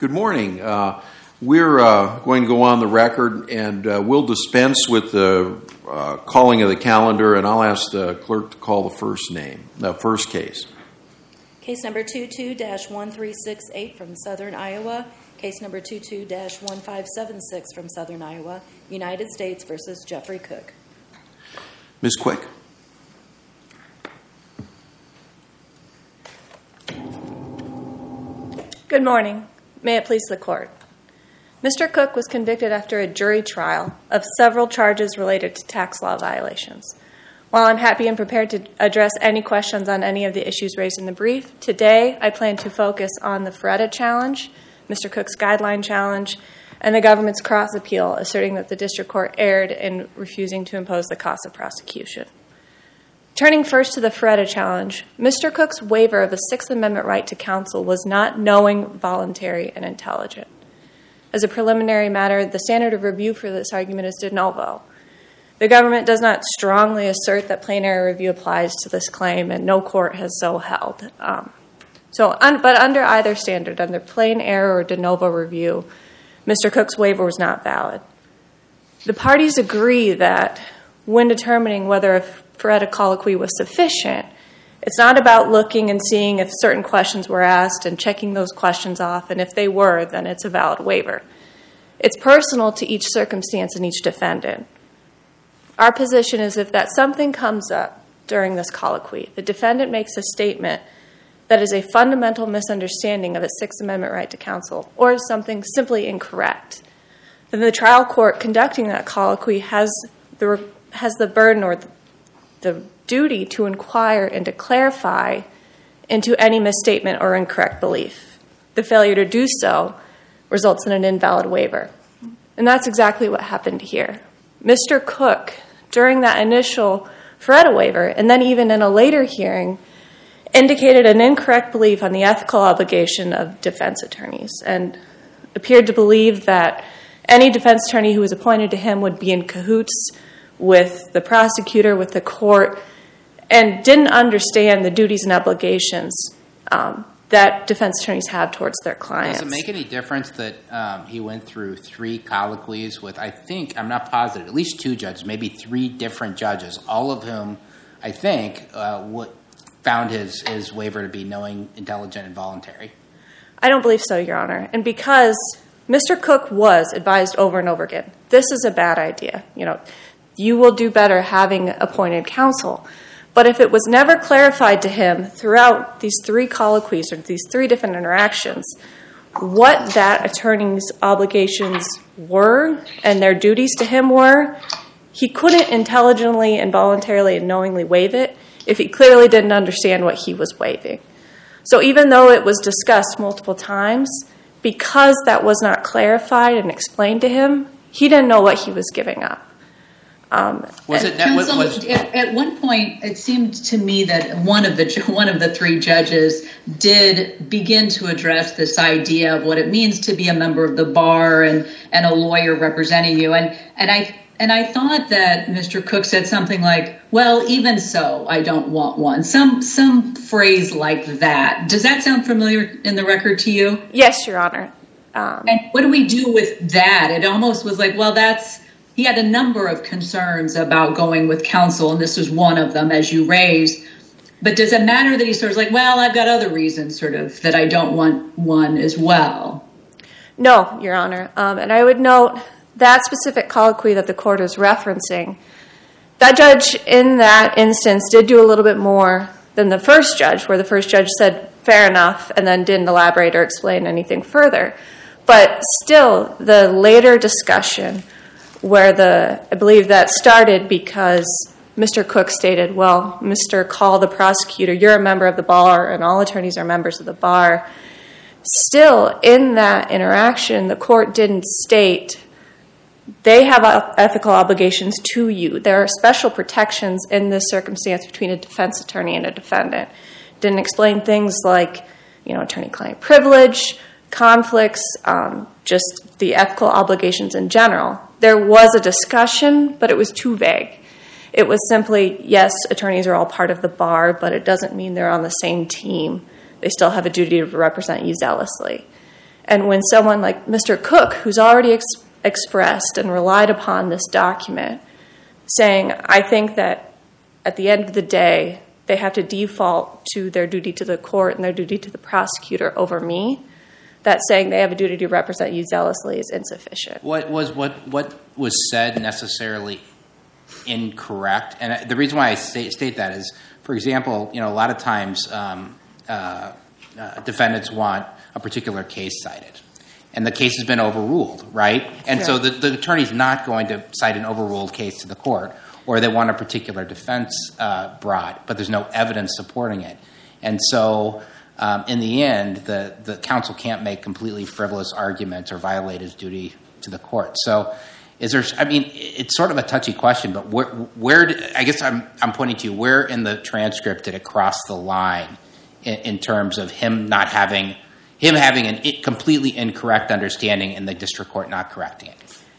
Good morning. Uh, we're uh, going to go on the record and uh, we'll dispense with the uh, calling of the calendar, and I'll ask the clerk to call the first name, the first case. Case number 22 1368 from Southern Iowa. Case number 22 1576 from Southern Iowa. United States versus Jeffrey Kock. Ms. Quick. Good morning. May it please the court. Mr. Kock was convicted after a jury trial of several charges related to tax law violations. While I'm happy and prepared to address any questions on any of the issues raised in the brief, today I plan to focus on the Faretta challenge, Mr. Kock's guideline challenge, and the government's cross appeal asserting that the district court erred in refusing to impose the cost of prosecution. Turning first to the Faretta challenge, Mr. Kock's waiver of the Sixth Amendment right to counsel was not knowing, voluntary, and intelligent. As a preliminary matter, the standard of review for this argument is de novo. The government does not strongly assert that plain error review applies to this claim, and no court has so held. Um, so, un- but under either standard, under plain error or de novo review, Mr. Kock's waiver was not valid. The parties agree that when determining whether a Faretta colloquy was sufficient, it's not about looking and seeing if certain questions were asked and checking those questions off, and if they were, then it's a valid waiver. It's personal to each circumstance and each defendant. Our position is if that something comes up during this colloquy, the defendant makes a statement that is a fundamental misunderstanding of a Sixth Amendment right to counsel or something simply incorrect, then the trial court conducting that colloquy has the, has the burden or the, duty to inquire and to clarify into any misstatement or incorrect belief. The failure to do so results in an invalid waiver. And that's exactly what happened here. Mr. Kock, during that initial Faretta waiver, and then even in a later hearing, indicated an incorrect belief on the ethical obligation of defense attorneys and appeared to believe that any defense attorney who was appointed to him would be in cahoots with the prosecutor, with the court, and didn't understand the duties and obligations um, that defense attorneys have towards their clients. Does it make any difference that um, he went through three colloquies with, I think, I'm not positive, at least two judges, maybe three different judges, all of whom I think uh, found his, his waiver to be knowing, intelligent, and voluntary? I don't believe so, Your Honor. And because Mr. Kock was advised over and over again, this is a bad idea. You know, you will do better having appointed counsel. But if it was never clarified to him throughout these three colloquies or these three different interactions what that attorney's obligations were and their duties to him were, he couldn't intelligently and voluntarily and knowingly waive it if he clearly didn't understand what he was waiving. So even though it was discussed multiple times, because that was not clarified and explained to him, he didn't know what he was giving up. Um, was it Counsel, was, at, at, one point it seemed to me that one of the one of the three judges did begin to address this idea of what it means to be a member of the bar and and a lawyer representing you and and I and I thought that Mr. Kock said something like, "Well, even so, I don't want one." Some some phrase like that. Does that sound familiar in the record to you? Yes, Your Honor. Um, and what do we do with that? It almost was like, well, that's he had a number of concerns about going with counsel, and this was one of them, as you raised. But does it matter that he sort of like, well, I've got other reasons, sort of, that I don't want one as well? No, Your Honor. Um, and I would note that specific colloquy that the court is referencing, that judge in that instance did do a little bit more than the first judge, where the first judge said, fair enough, and then didn't elaborate or explain anything further. But still, the later discussion where the I believe that started because Mr. Kock stated, "Well, Mr. Call, the prosecutor, you're a member of the bar, and all attorneys are members of the bar." Still, in that interaction, the court didn't state they have ethical obligations to you. There are special protections in this circumstance between a defense attorney and a defendant. Didn't explain things like, you know, attorney-client privilege, conflicts, um, just the ethical obligations in general. There was a discussion, but it was too vague. It was simply, yes, attorneys are all part of the bar, but it doesn't mean they're on the same team. They still have a duty to represent you zealously. And when someone like Mr. Kock, who's already ex- expressed and relied upon this document, saying, I think that at the end of the day, they have to default to their duty to the court and their duty to the prosecutor over me, that saying they have a duty to represent you zealously is insufficient. What was what what was said necessarily incorrect? And the reason why I state, state that is, for example, you know, a lot of times um, uh, uh, defendants want a particular case cited, and the case has been overruled, right? And so the, the attorney's not going to cite an overruled case to the court, or they want a particular defense uh, brought, but there's no evidence supporting it, and so. Um, in the end, the, the counsel can't make completely frivolous arguments or violate his duty to the court. So, is there? I mean, it's sort of a touchy question, but where? Where? Did, I guess I'm I'm pointing to you. Where in the transcript did it cross the line in, in terms of him not having him having i- completely incorrect understanding and the district court not correcting it?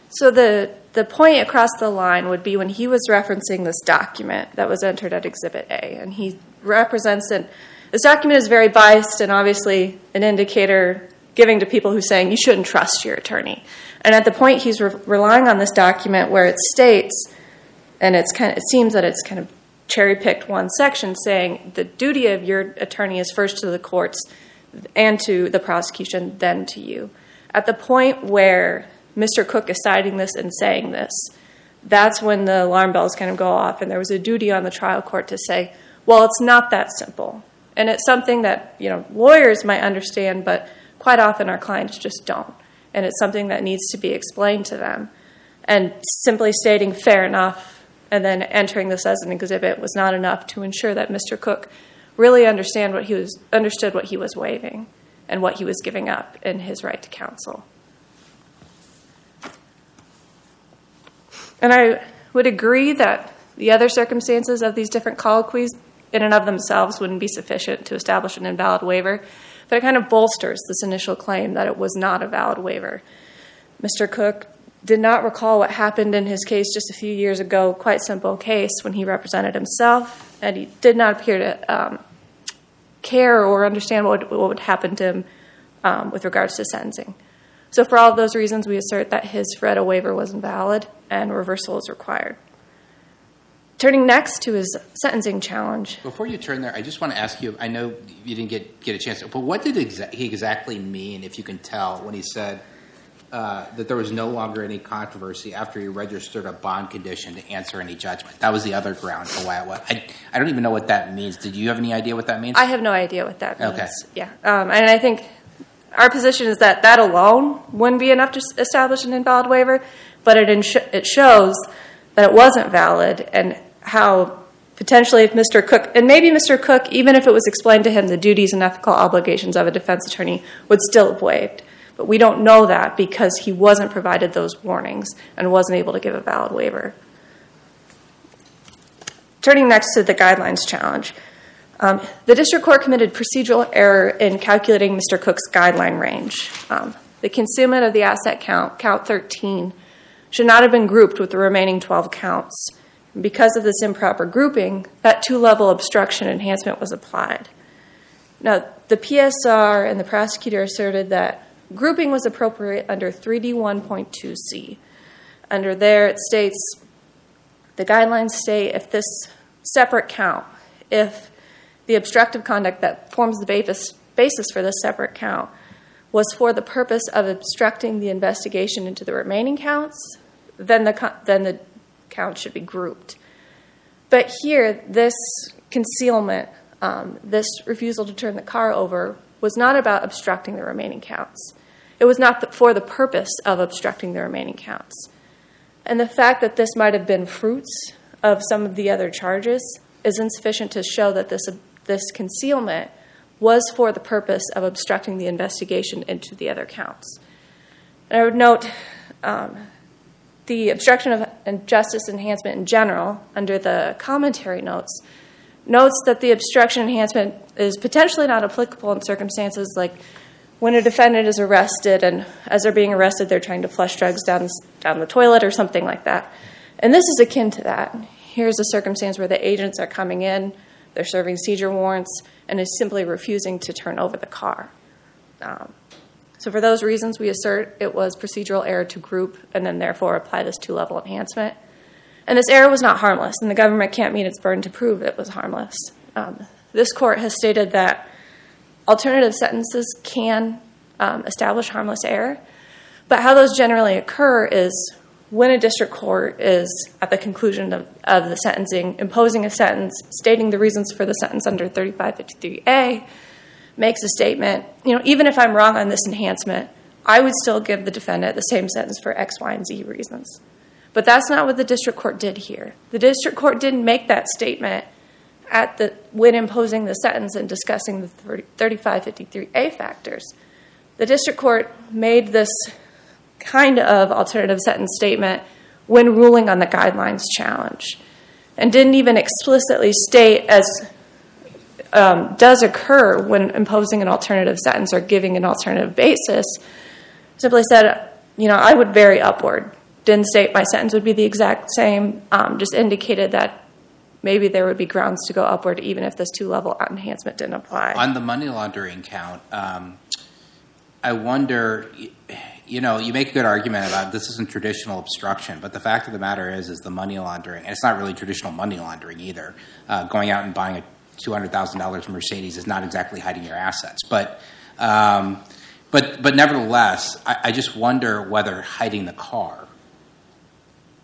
So the the point across the line would be when he was referencing this document that was entered at Exhibit A, and he represents it. This document is very biased and obviously an indicator giving to people who saying you shouldn't trust your attorney. And at the point he's re- relying on this document where it states, and it's kind of, it seems that it's kind of cherry picked one section saying the duty of your attorney is first to the courts and to the prosecution, then to you. At the point where Mr. Kock is citing this and saying this, that's when the alarm bells kind of go off, and there was a duty on the trial court to say, well, it's not that simple. And it's something that, you know, lawyers might understand, but quite often our clients just don't. And it's something that needs to be explained to them. And simply stating fair enough and then entering this as an exhibit was not enough to ensure that Mr. Kock really understand what he was understood what he was waiving and what he was giving up in his right to counsel. And I would agree that the other circumstances of these different colloquies in and of themselves wouldn't be sufficient to establish an invalid waiver, but it kind of bolsters this initial claim that it was not a valid waiver. Mr. Kock did not recall what happened in his case just a few years ago, quite simple case, when he represented himself, and he did not appear to um, care or understand what, what would happen to him um, with regards to sentencing. So, for all of those reasons, we assert that his Faretta waiver was invalid and reversal is required. Turning next to his sentencing challenge. Before you turn there, I just want to ask you. I know you didn't get get a chance, to, but what did exa- he exactly mean, if you can tell, when he said uh, that there was no longer any controversy after he registered a bond condition to answer any judgment? That was the other ground for why it was. I, I don't even know what that means. Did you have any idea what that means? I have no idea what that means. Okay. Yeah. Um, and I think our position is that that alone wouldn't be enough to establish an invalid waiver, but it, it shows that it wasn't valid and how potentially if Mr. Kock, and maybe Mr. Kock, even if it was explained to him the duties and ethical obligations of a defense attorney, would still have waived. But we don't know that because he wasn't provided those warnings and wasn't able to give a valid waiver. Turning next to the guidelines challenge. Um, the district court committed procedural error in calculating Mr. Kock's guideline range. Um, the concealment of the asset count, count 13, should not have been grouped with the remaining 12 counts. Because of this improper grouping, that two level obstruction enhancement was applied. Now, the PSR and the prosecutor asserted that grouping was appropriate under 3D1.2c. Under there, it states the guidelines state if this separate count, if the obstructive conduct that forms the basis, basis for this separate count was for the purpose of obstructing the investigation into the remaining counts, then the, then the count should be grouped. But here, this concealment, um, this refusal to turn the car over, was not about obstructing the remaining counts. It was not for the purpose of obstructing the remaining counts. And the fact that this might have been fruits of some of the other charges is insufficient to show that this, this concealment was for the purpose of obstructing the investigation into the other counts. And I would note um, the obstruction of justice enhancement in general, under the commentary notes, notes that the obstruction enhancement is potentially not applicable in circumstances like when a defendant is arrested and as they're being arrested, they're trying to flush drugs down, down the toilet or something like that. And this is akin to that. Here's a circumstance where the agents are coming in, they're serving seizure warrants, and is simply refusing to turn over the car. Um, So, for those reasons, we assert it was procedural error to group and then therefore apply this two level enhancement. And this error was not harmless, and the government can't meet its burden to prove it was harmless. Um, this court has stated that alternative sentences can um, establish harmless error, but how those generally occur is when a district court is at the conclusion of, of the sentencing, imposing a sentence, stating the reasons for the sentence under 3553A, makes a statement, you know, even if I'm wrong on this enhancement, I would still give the defendant the same sentence for X, Y, and Z reasons. But that's not what the district court did here. The district court didn't make that statement at the when imposing the sentence and discussing the 3553A factors. The district court made this kind of alternative sentence statement when ruling on the guidelines challenge and didn't even explicitly state as does occur when imposing an alternative sentence or giving an alternative basis simply said you know i would vary upward didn't state my sentence would be the exact same um, just indicated that maybe there would be grounds to go upward even if this two level enhancement didn't apply On the money laundering count, um, I wonder. You know, you make a good argument about this isn't traditional obstruction, but the fact of the matter is, is the money laundering, and it's not really traditional money laundering either. Uh, going out and buying a two hundred thousand dollars Mercedes is not exactly hiding your assets, but. Um, but, but nevertheless, I, I just wonder whether hiding the car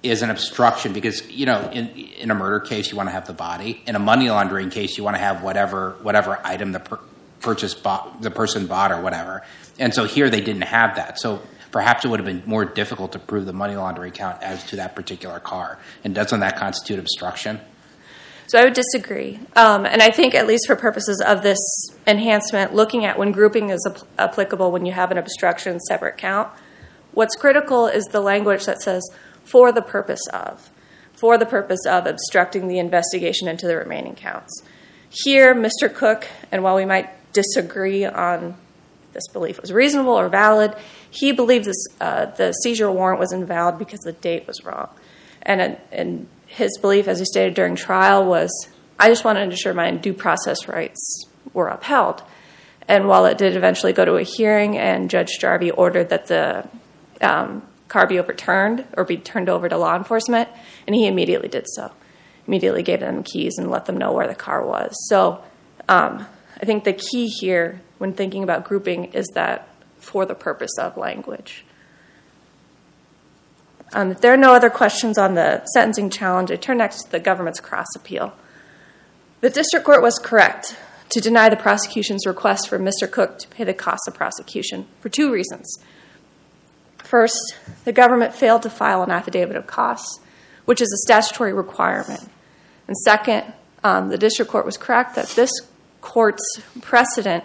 is an obstruction because you know in in a murder case you want to have the body. In a money laundering case you want to have whatever whatever item the per, purchase bought, the person bought or whatever. And so here they didn't have that. So perhaps it would have been more difficult to prove the money laundering count as to that particular car. And doesn't that constitute obstruction So I would disagree. Um, and I think, at least for purposes of this enhancement, looking at when grouping is ap- applicable when you have an obstruction separate count, what's critical is the language that says, for the purpose of, for the purpose of obstructing the investigation into the remaining counts. Here, Mr. Kock, and while we might disagree on this belief was reasonable or valid, he believed this, uh, the seizure warrant was invalid because the date was wrong. And, and his belief, as he stated during trial, was I just wanted to ensure my due process rights were upheld. And while it did eventually go to a hearing, and Judge Jarvey ordered that the um, car be overturned or be turned over to law enforcement, and he immediately did so. Immediately gave them keys and let them know where the car was. So um, I think the key here when thinking about grouping is that for the purpose of language. Um, if there are no other questions on the sentencing challenge, I turn next to the government's cross appeal. The district court was correct to deny the prosecution's request for Mr. Kock to pay the costs of prosecution for two reasons. First, the government failed to file an affidavit of costs, which is a statutory requirement. And second, um, the district court was correct that this court's precedent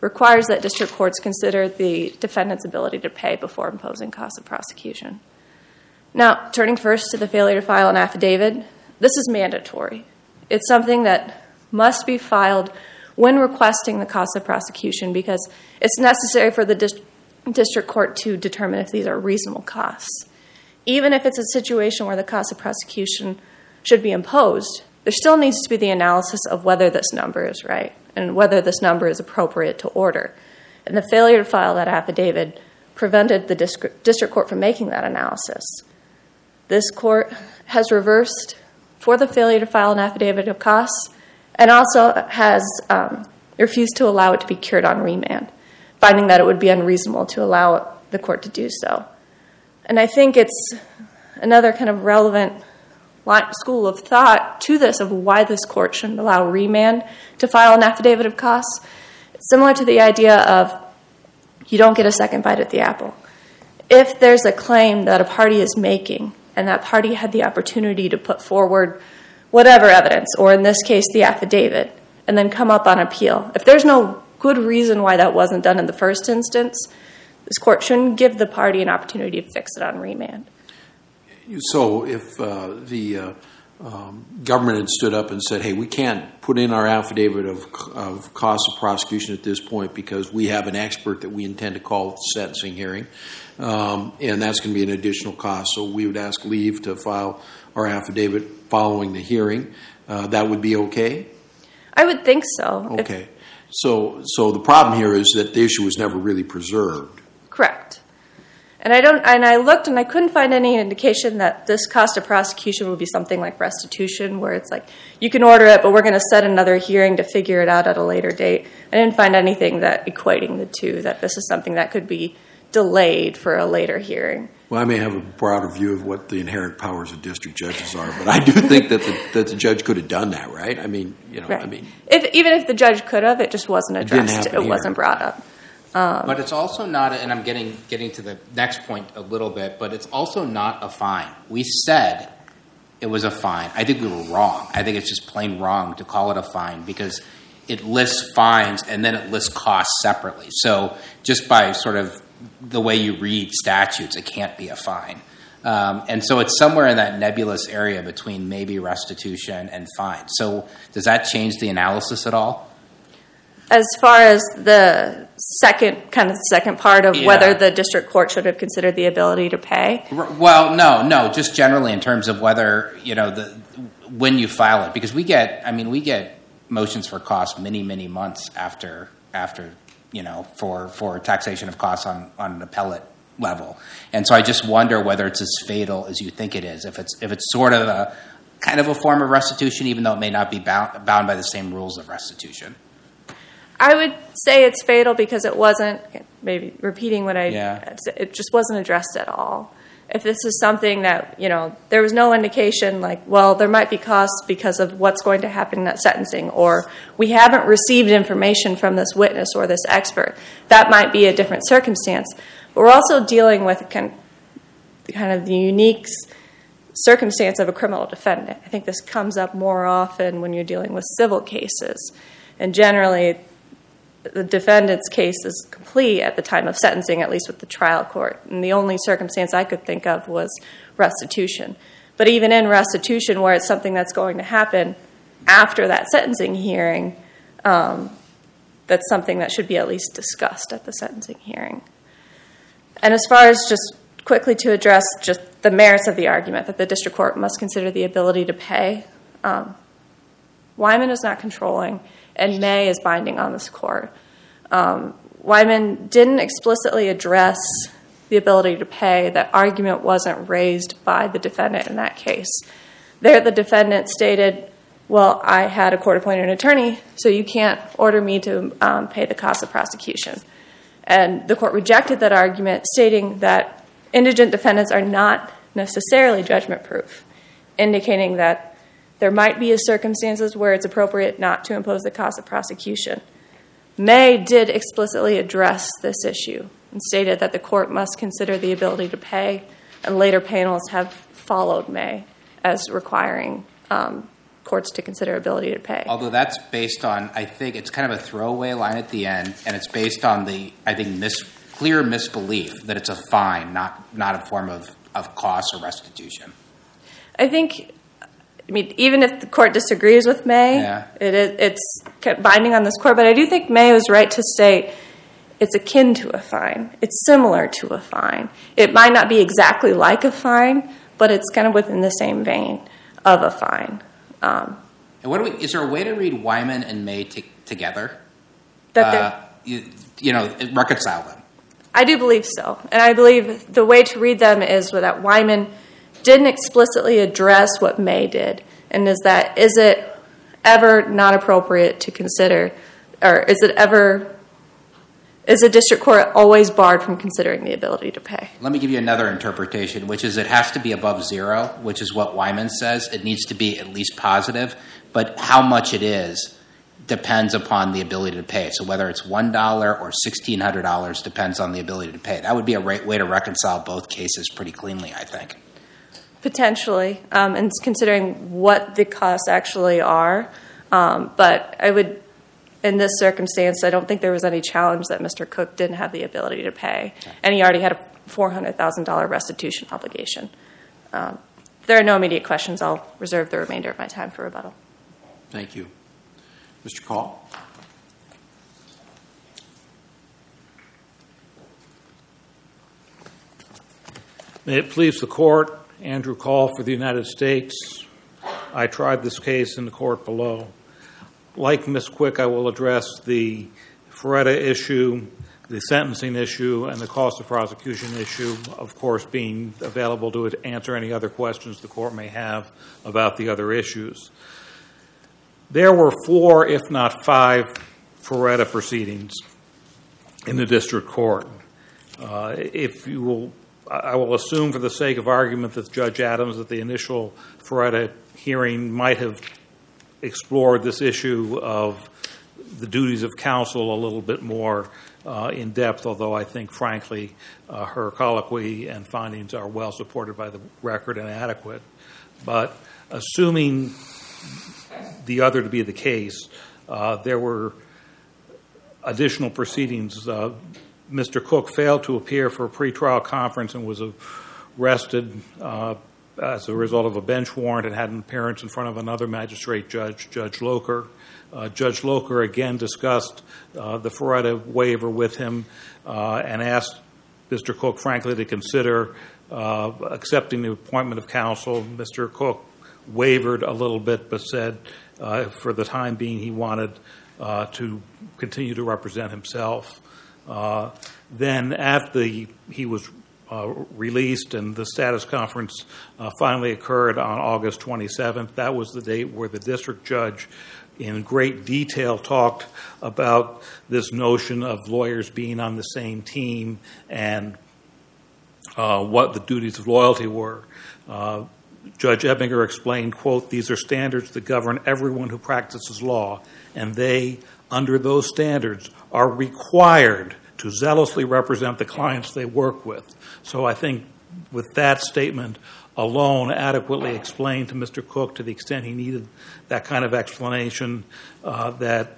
requires that district courts consider the defendant's ability to pay before imposing costs of prosecution. Now, turning first to the failure to file an affidavit, this is mandatory. It's something that must be filed when requesting the cost of prosecution because it's necessary for the dis- district court to determine if these are reasonable costs. Even if it's a situation where the cost of prosecution should be imposed, there still needs to be the analysis of whether this number is right and whether this number is appropriate to order. And the failure to file that affidavit prevented the district court from making that analysis. This court has reversed for the failure to file an affidavit of costs and also has um, refused to allow it to be cured on remand, finding that it would be unreasonable to allow the court to do so. And I think it's another kind of relevant school of thought to this of why this court shouldn't allow remand to file an affidavit of costs. Similar to the idea of you don't get a second bite at the apple. If there's a claim that a party is making and that party had the opportunity to put forward whatever evidence, or in this case, the affidavit, and then come up on appeal. If there's no good reason why that wasn't done in the first instance, this court shouldn't give the party an opportunity to fix it on remand. So if uh, the uh, government had stood up and said, hey, we can't put in our affidavit of, of cost of prosecution at this point because we have an expert that we intend to call at the sentencing hearing, um, and that's going to be an additional cost. So we would ask leave to file our affidavit following the hearing. Uh, that would be okay? I would think so. Okay. So, so the problem here is that the issue was never really preserved. And I don't. And I looked, and I couldn't find any indication that this cost of prosecution would be something like restitution, where it's like you can order it, but we're going to set another hearing to figure it out at a later date. I didn't find anything that equating the two. That this is something that could be delayed for a later hearing. Well, I may have a broader view of what the inherent powers of district judges are, but I do think that the, that the judge could have done that, right? I mean, you know, I mean, if even if the judge could have, it just wasn't It addressed. happen It wasn't brought up. But it's also not, and I'm getting getting to the next point a little bit, but it's also not a fine. We said it was a fine. I think we were wrong. I think it's just plain wrong to call it a fine because it lists fines and then it lists costs separately. So just by sort of the way you read statutes, it can't be a fine. Um, and so it's somewhere in that nebulous area between maybe restitution and fine. So does that change the analysis at all? As far as the second kind of second part of Yeah. whether the district court should have considered the ability to pay, Well, no, no, just generally in terms of whether you know the when you file it, because we get, I mean, we get motions for costs many, many months after after you know for for taxation of costs on on an appellate level, and so I just wonder whether it's as fatal as you think it is. If it's if it's sort of a kind of a form of restitution, even though it may not be bound bound by the same rules of restitution. I would say it's fatal because it wasn't. Maybe repeating what I, Yeah. it just wasn't addressed at all. If this is something that you know, there was no indication like, well, there might be costs because of what's going to happen at sentencing, or we haven't received information from this witness or this expert. That might be a different circumstance. But we're also dealing with kind kind of the unique circumstance of a criminal defendant. I think this comes up more often when you're dealing with civil cases. And generally, the defendant's case is complete at the time of sentencing, at least with the trial court. And the only circumstance I could think of was restitution. But even in restitution, where it's something that's going to happen after that sentencing hearing, um, that's something that should be at least discussed at the sentencing hearing. And as far as just quickly to address just the merits of the argument that the district court must consider the ability to pay, um, Wyman is not controlling, and May is binding on this court. Um, Wyman didn't explicitly address the ability to pay. That argument wasn't raised by the defendant in that case. There, the defendant stated, Well, I had a court appointed attorney, so you can't order me to um, pay the cost of prosecution. And the court rejected that argument, stating that indigent defendants are not necessarily judgment proof, indicating that there might be circumstances where it's appropriate not to impose the cost of prosecution. May did explicitly address this issue and stated that the court must consider the ability to pay, and later panels have followed May as requiring um, courts to consider ability to pay. Although that's based on, I think it's kind of a throwaway line at the end, and it's based on the, I think, mis- clear misbelief that it's a fine, not not a form of, of cost or restitution. I think, I mean, even if the court disagrees with May, Yeah. it it's binding on this court. But I do think May was right to state it's akin to a fine. It's similar to a fine. It might not be exactly like a fine, but it's kind of within the same vein of a fine. Um, And what do we? Is there a way to read Wyman and May t- together? that Uh, you, you know, reconcile them. I do believe so. And I believe the way to read them is that Wyman didn't explicitly address what May did. And is that, is it ever not appropriate to consider, or is it ever, is a district court always barred from considering the ability to pay? Let me give you another interpretation, which is it has to be above zero, which is what Wyman says. It needs to be at least positive, but how much it is depends upon the ability to pay. So whether it's one dollar or sixteen hundred dollars depends on the ability to pay. That would be a right way to reconcile both cases pretty cleanly, I think. Potentially, um, and considering what the costs actually are. Um, but I would, in this circumstance, I don't think there was any challenge that Mr. Kock didn't have the ability to pay. And he already had a $400,000 restitution obligation. Um, if there are no immediate questions, I'll reserve the remainder of my time for rebuttal. Thank you. Mr. Call? May it please the court, Andrew Call for the United States. I tried this case in the court below. like Ms. Quick, I will address the Faretta issue, the sentencing issue, and the cost of prosecution issue, of course, being available to answer any other questions the court may have about the other issues. There were four, if not five, Faretta proceedings in the district court. Uh, if you will, I will assume for the sake of argument that Judge Adams at the initial Faretta hearing might have explored this issue of the duties of counsel a little bit more uh, in depth, although I think, frankly, uh, her colloquy and findings are well supported by the record and adequate. But assuming the other to be the case, uh, there were additional proceedings. Mr. Kock failed to appear for a pretrial conference and was arrested uh, as a result of a bench warrant and had an appearance in front of another magistrate judge, Judge Loker. Uh, judge Loker again discussed uh, the Faretta waiver with him uh, and asked Mr. Kock, frankly, to consider uh, accepting the appointment of counsel. Mr. Kock wavered a little bit but said uh, for the time being he wanted to continue to represent himself. Then, after he was uh, released, and the status conference uh, finally occurred on August 27th. That was the date where the district judge, in great detail, talked about this notion of lawyers being on the same team and uh, what the duties of loyalty were. Uh, judge Ebinger explained, quote, these are standards that govern everyone who practices law, and they, under those standards, are required to zealously represent the clients they work with. So I think with that statement alone adequately explained to Mr. Kock to the extent he needed that kind of explanation uh, that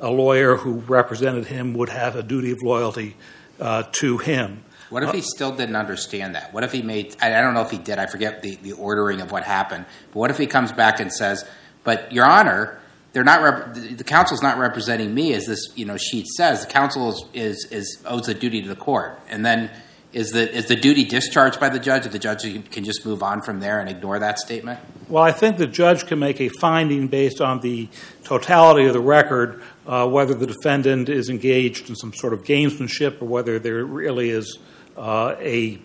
a lawyer who represented him would have a duty of loyalty uh, to him. What if he still didn't understand that? What if he made, I don't know if he did, I forget the, the ordering of what happened, but what if he comes back and says, but Your Honor, they're not rep- the council's not representing me as this you know sheet says. The council is, is, is owes a duty to the court, and then is the is the duty discharged by the judge? If the judge can just move on from there and ignore that statement. Well, I think the judge can make a finding based on the totality of the record, uh, whether the defendant is engaged in some sort of gamesmanship or whether there really is uh, a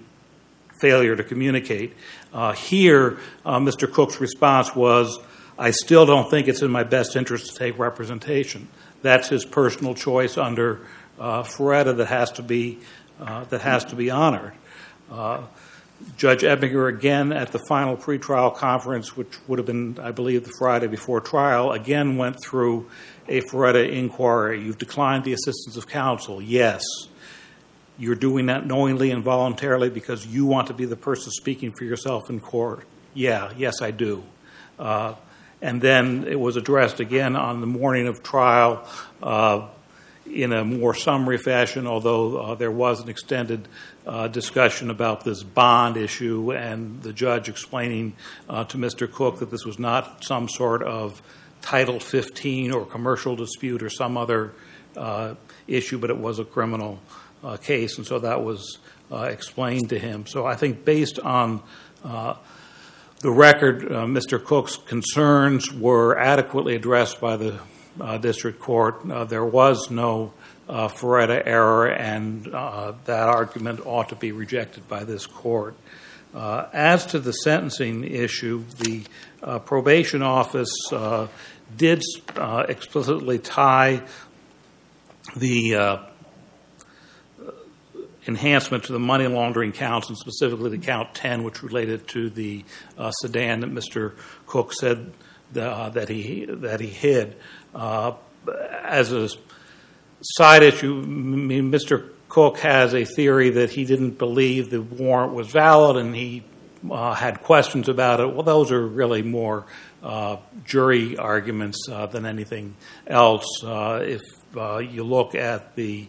failure to communicate. Uh, here, uh, Mr. Kock's response was I still don't think it's in my best interest to take representation. That's his personal choice under uh, Faretta that has to be uh, that has to be honored. Uh, Judge Ebinger, again at the final pretrial conference, which would have been, I believe, the Friday before trial, again went through a Faretta inquiry. You've declined the assistance of counsel. Yes. You're doing that knowingly and voluntarily because you want to be the person speaking for yourself in court. Yeah, yes, I do. Uh, and then it was addressed again on the morning of trial uh, in a more summary fashion, although uh, there was an extended uh, discussion about this bond issue and the judge explaining uh, to Mr. Kock that this was not some sort of Title 15 or commercial dispute or some other uh, issue, but it was a criminal uh, case, and so that was explained to him. So I think based on the record, uh, Mr. Kock's concerns were adequately addressed by the uh, district court. Uh, there was no uh, Faretta error, and uh, that argument ought to be rejected by this court. Uh, as to the sentencing issue, the probation office did explicitly tie the enhancement to the money laundering counts, and specifically the count 10, which related to the uh, sedan that Mr. Kock said uh, that he that he hid. Uh, as a side issue, Mr. Kock has a theory that he didn't believe the warrant was valid, and he uh, had questions about it. Well, those are really more uh, jury arguments uh, than anything else. if you look at the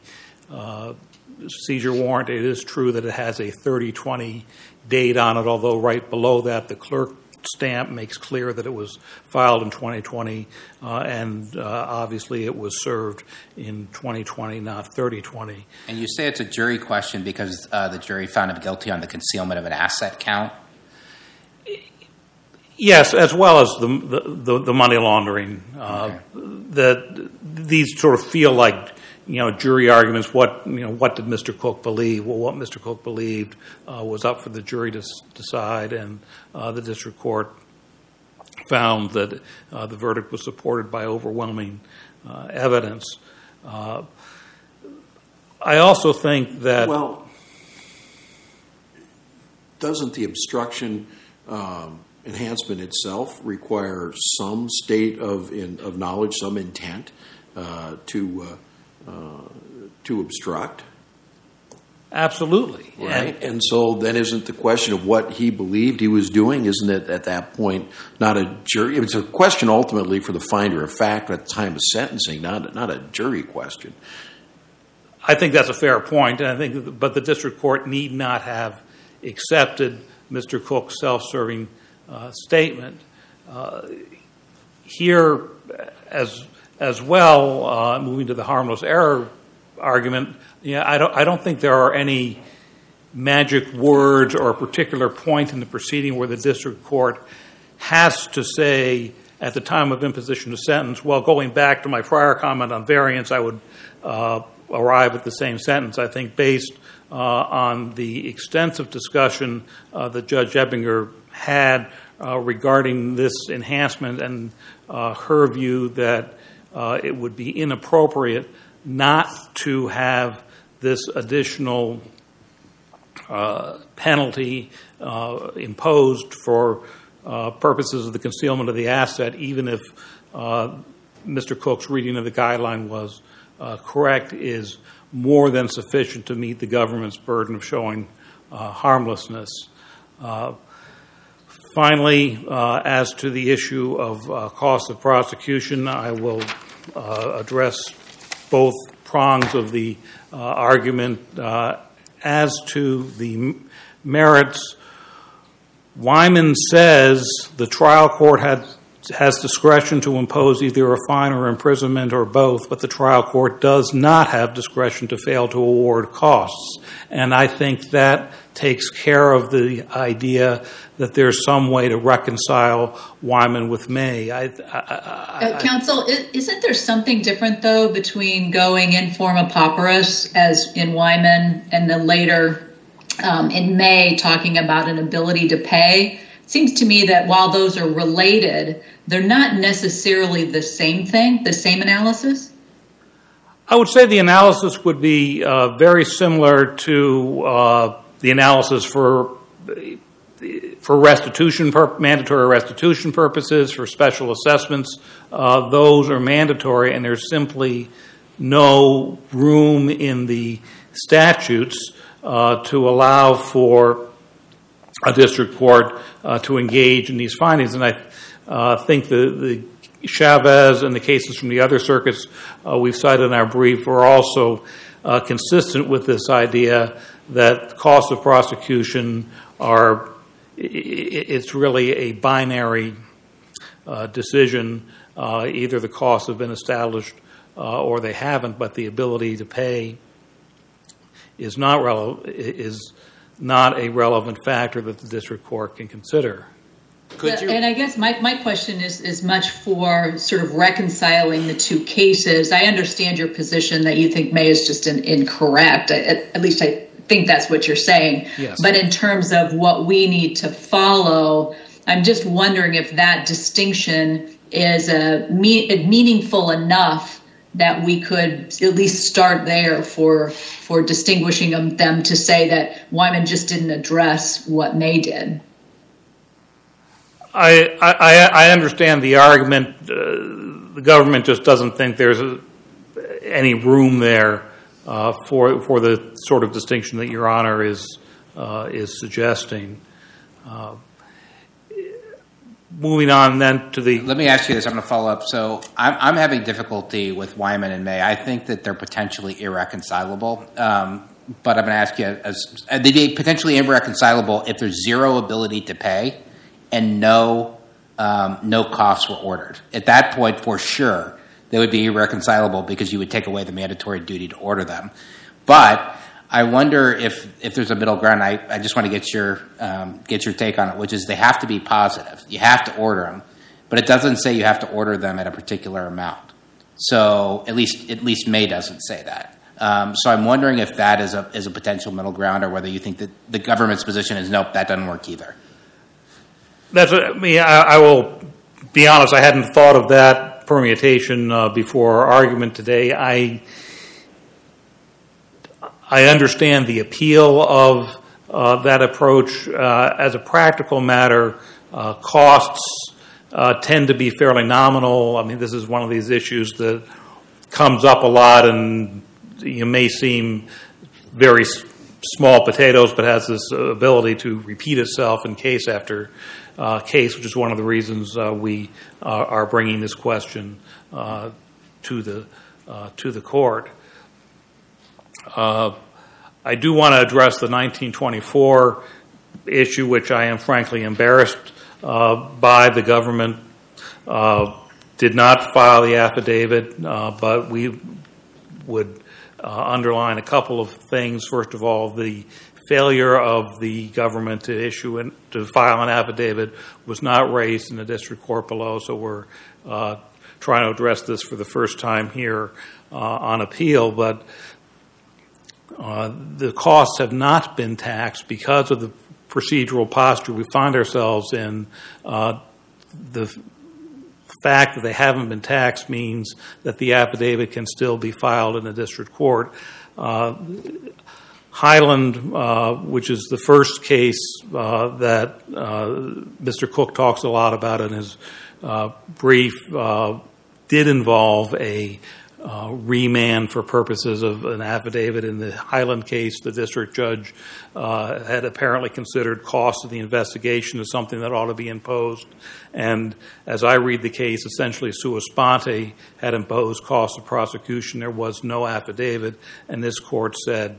seizure warrant, it is true that it has a 3020 date on it, although right below that, the clerk stamp makes clear that it was filed in 2020, uh, and uh, obviously it was served in 2020, not 3020. And you say it's a jury question because uh, the jury found him guilty on the concealment of an asset count? Yes, as well as the the, the money laundering. Uh, That these sort of feel like you know jury arguments. What you know, what did Mr. Kock believe? Well, what Mr. Kock believed uh, was up for the jury to s- decide, and uh, the district court found that uh, the verdict was supported by overwhelming uh, evidence. Uh, I also think that Well, doesn't the obstruction um, enhancement itself require some state of in, of knowledge, some intent uh, to to obstruct? absolutely, Right. And- And so then isn't the question of what he believed he was doing, isn't it at that point not a jury? It's a question ultimately for the finder of fact at the time of sentencing, not, not a jury question. I think that's a fair point, and I think, but the district court need not have accepted Mr. Kock's self-serving uh, statement. Uh, here, as as well, uh, moving to the harmless error argument, yeah, I don't I don't think there are any magic words or a particular point in the proceeding where the district court has to say at the time of imposition of sentence, well, going back to my prior comment on variance, I would uh, arrive at the same sentence. I think based uh, on the extensive discussion uh, that Judge Ebinger had uh, regarding this enhancement and uh, her view that it would be inappropriate not to have this additional uh, penalty uh, imposed for uh, purposes of the concealment of the asset, even if uh, Mr. Kock's reading of the guideline was uh, correct, is more than sufficient to meet the government's burden of showing uh, harmlessness. Finally, uh, as to the issue of uh, cost of prosecution, I will uh, address both prongs of the uh, argument. Uh, as to the merits, Wyman says the trial court had has discretion to impose either a fine or imprisonment or both, but the trial court does not have discretion to fail to award costs. And I think that takes care of the idea that there's some way to reconcile Wyman with May. I, I, I, Uh, counsel, isn't there something different though between going in forma pauperis as in Wyman and then later um, in May talking about an ability to pay? Seems to me that while those are related, they're not necessarily the same thing, the same analysis. I would say the analysis would be uh, very similar to uh, the analysis for for restitution, pur- mandatory restitution purposes, for special assessments. Uh, those are mandatory, and there's simply no room in the statutes uh, to allow for a district court uh, to engage in these findings. And I uh, think the, Chavez and the cases from the other circuits uh, we've cited in our brief are also consistent with this idea that costs of prosecution are it's really a binary decision. Either the costs have been established or they haven't, but the ability to pay is not relevant is not rele- is not a relevant factor that the district court can consider. Could you? And I guess my, my question is, is much for sort of reconciling the two cases. I understand your position that you think May is just an incorrect. At, at least I think that's what you're saying. Yes. But in terms of what we need to follow, I'm just wondering if that distinction is a me- meaningful enough that we could at least start there for for distinguishing them, them to say that Wyman just didn't address what May did. I, I, I understand the argument. Uh, the government just doesn't think there's a, any room there uh, for for the sort of distinction that Your Honor is uh, is suggesting. Moving on then to the Let me ask you this. I'm going to follow up. So I'm, I'm having difficulty with Wyman and May. I think that they're potentially irreconcilable. Um, but I'm going to ask you, as, uh, they'd be potentially irreconcilable if there's zero ability to pay and no um, no costs were ordered. At that point, for sure, they would be irreconcilable because you would take away the mandatory duty to order them. But I wonder if, if there's a middle ground. I, I just want to get your um, get your take on it, which is they have to be positive. You have to order them, but it doesn't say you have to order them at a particular amount. So at least at least May doesn't say that. Um, so I'm wondering if that is a is a potential middle ground, or whether you think that the government's position is nope, that doesn't work either. That's what, I mean. I, I will be honest. I hadn't thought of that permutation uh, before our argument today. I I understand the appeal of uh, that approach. Uh, as a practical matter, uh, costs uh, tend to be fairly nominal. I mean, this is one of these issues that comes up a lot, and you may seem very s- small potatoes, but has this ability to repeat itself in case after uh, case, which is one of the reasons uh, we are bringing this question to the to the court. Uh, I do want to address the 1924 issue, which I am frankly embarrassed uh, by. The government uh, did not file the affidavit, uh, but we would underline a couple of things. First of all, the failure of the government to issue and to file an affidavit was not raised in the district court below, so we're uh, trying to address this for the first time here uh, on appeal. But the costs have not been taxed because of the procedural posture we find ourselves in. Uh, the fact that they haven't been taxed means that the affidavit can still be filed in the district court. Uh, Highland, uh, which is the first case uh, that uh, Mr. Kock talks a lot about in his uh, brief, uh, did involve a uh, remand for purposes of an affidavit. In the Highland case, the district judge uh, had apparently considered cost of the investigation as something that ought to be imposed. And as I read the case, essentially sua sponte had imposed cost of prosecution. There was no affidavit, and this court said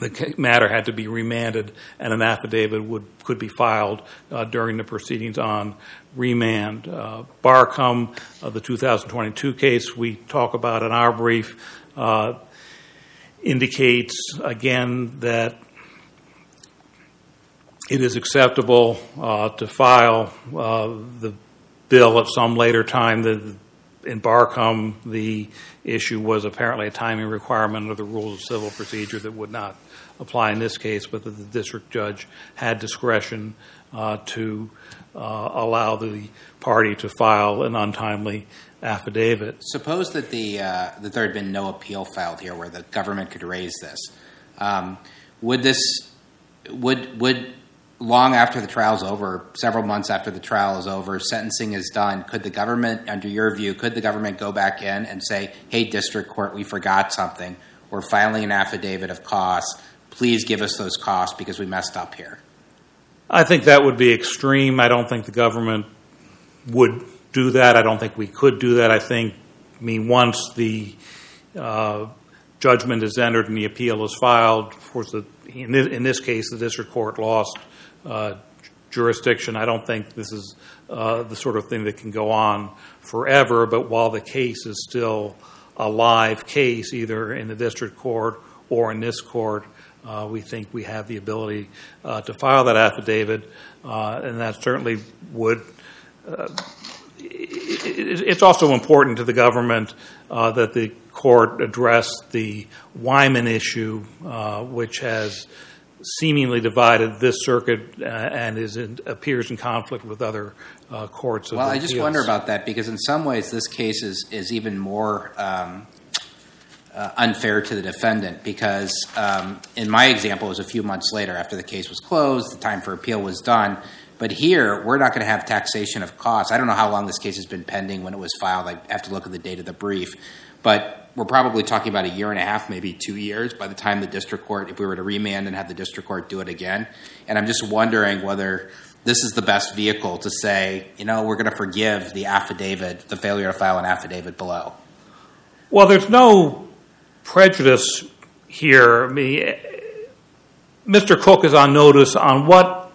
the matter had to be remanded and an affidavit would, could be filed uh, during the proceedings on remand. Uh, Barcom, uh, the 2022 case we talk about in our brief, uh, indicates again that it is acceptable uh, to file uh, the bill at some later time. The, in Barcom, the issue was apparently a timing requirement under the rules of civil procedure that would not apply in this case, that the district judge had discretion uh, to uh, allow the party to file an untimely affidavit. Suppose that the uh, that there had been no appeal filed here, where the government could raise this. Um, would this would would long after the trial is over, several months after the trial is over, sentencing is done, could the government, under your view, could the government go back in and say, "Hey, district court, we forgot something. We're filing an affidavit of costs. Please give us those costs because we messed up here." I think that would be extreme. I don't think the government would do that. I don't think we could do that. I think, I mean, once the uh, judgment is entered and the appeal is filed, of course, the, in, this, case, the district court lost uh, jurisdiction. I don't think this is uh, the sort of thing that can go on forever, but while the case is still a live case, either in the district court or in this court, uh, we think we have the ability uh, to file that affidavit, uh, and that certainly would. Uh, it, it's also important to the government uh, that the court address the Wyman issue, uh, which has seemingly divided this circuit and is in, appears in conflict with other courts. well, I just wonder about that because in some ways this case is is even more. Um, uh, unfair to the defendant because, um, in my example, it was a few months later after the case was closed, the time for appeal was done. But here, we're not going to have taxation of costs. I don't know how long this case has been pending when it was filed. I have to look at the date of the brief. But we're probably talking about a year and a half, maybe two years, by the time the district court, if we were to remand and have the district court do it again. And I'm just wondering whether this is the best vehicle to say, you know, we're going to forgive the affidavit, the failure to file an affidavit below. Well, there's no prejudice here. Mr. Kock is on notice on what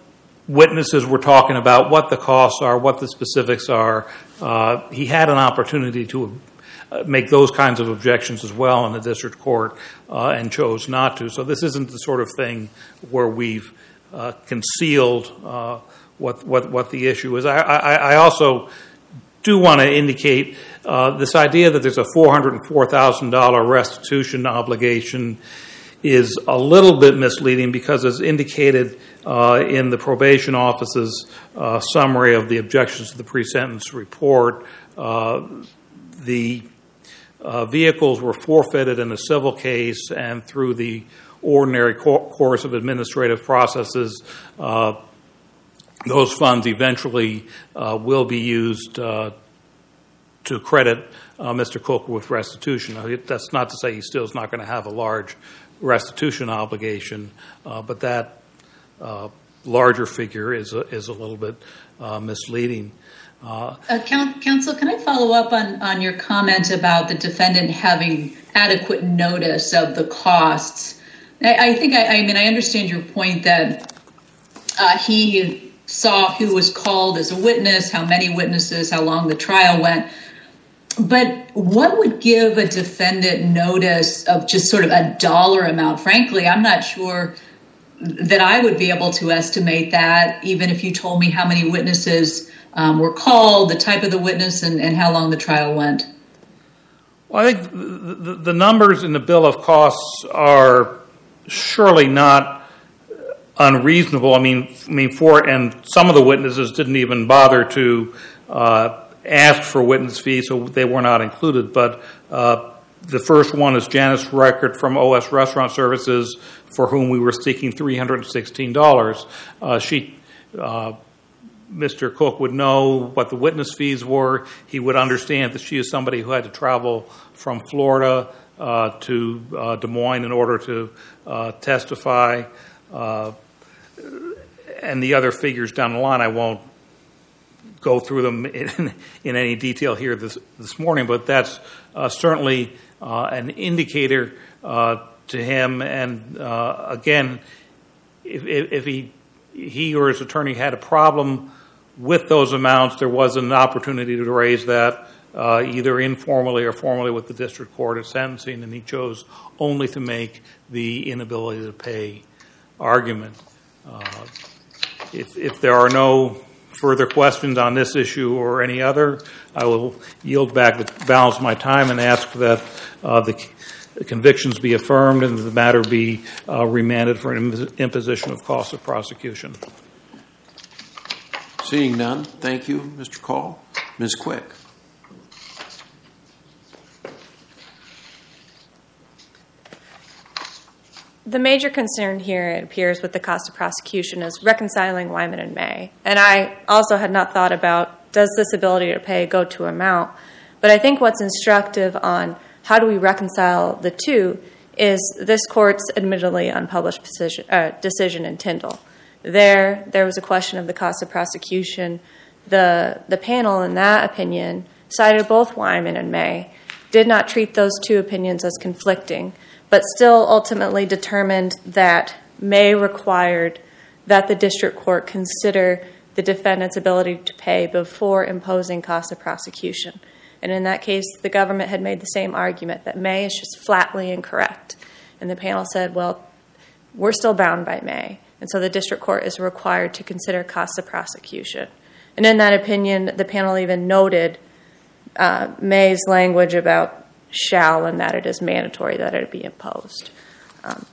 witnesses we're talking about, what the costs are, what the specifics are. Uh, he had an opportunity to uh, make those kinds of objections as well in the district court uh, and chose not to. So this isn't the sort of thing where we've concealed what, what, what the issue is. I also do want to indicate uh, this idea that there's a $404,000 restitution obligation is a little bit misleading because, as indicated uh, in the probation office's uh, summary of the objections to the pre sentence report, uh, the uh, vehicles were forfeited in a civil case and through the ordinary co- course of administrative processes. Uh, those funds eventually uh, will be used uh, to credit uh, Mr. Kock with restitution. Now, That's not to say he still is not going to have a large restitution obligation, uh, but that uh, larger figure is a, is a little bit uh, misleading. Uh, Uh, Counsel, can I follow up on, on your comment about the defendant having adequate notice of the costs? I, I think, I, I mean, I understand your point that he saw who was called as a witness, how many witnesses, how long the trial went. But what would give a defendant notice of just sort of a dollar amount? Frankly, I'm not sure that I would be able to estimate that, even if you told me how many witnesses um, were called, the type of the witness, and, and how long the trial went. Well, I think the, the, numbers in the bill of costs are surely not unreasonable. I mean, I mean, for and some of the witnesses didn't even bother to uh, ask for witness fees, so they were not included. But uh, the first one is Janice Record from OS Restaurant Services, for whom we were seeking three hundred and sixteen dollars. Uh, she. Uh, Mr. Kock would know what the witness fees were. He would understand that she is somebody who had to travel from Florida uh, to uh, Des Moines in order to uh, testify. Uh, and the other figures down the line, I won't go through them in, in any detail here this, this morning, but that's uh, certainly uh, an indicator uh, to him. And uh, again, if, if, he, he or his attorney had a problem with those amounts, there was an opportunity to raise that uh, either informally or formally with the district court at sentencing, and he chose only to make the inability to pay argument. If, if there are no further questions on this issue or any other, I will yield back the balance of my time and ask that uh, the, convictions be affirmed and the matter be uh, remanded for an imposition of cost of prosecution. Seeing none, thank you, Mr. Call. Ms. Quick. The major concern here, it appears, with the cost of prosecution is reconciling Wyman and May. And I also had not thought about does this ability to pay go to amount? But I think what's instructive on how do we reconcile the two is this court's admittedly unpublished decision, uh, decision in Tyndall. There, there was a question of the cost of prosecution. The, the panel, in that opinion, cited both Wyman and May, did not treat those two opinions as conflicting, but still ultimately determined that May required that the district court consider the defendant's ability to pay before imposing cost of prosecution. And in that case, the government had made the same argument that May is just flatly incorrect. And the panel said, well, we're still bound by May. And so the district court is required to consider cost of prosecution. And in that opinion, the panel even noted uh, May's language about shall and that it is mandatory that it be imposed. Um,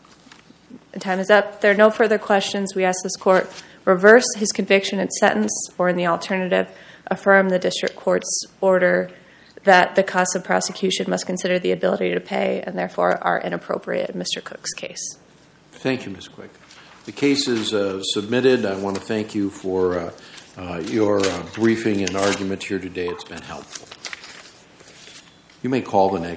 time is up. There are no further questions. We ask this court reverse his conviction and sentence, or in the alternative, affirm the district court's order that the cost of prosecution must consider the ability to pay and therefore are inappropriate in Mr. Kock's case. Thank you, Ms. Quick. The case is uh, submitted. I want to thank you for uh, uh, your uh, briefing and argument here today. It's been helpful. You may call the next.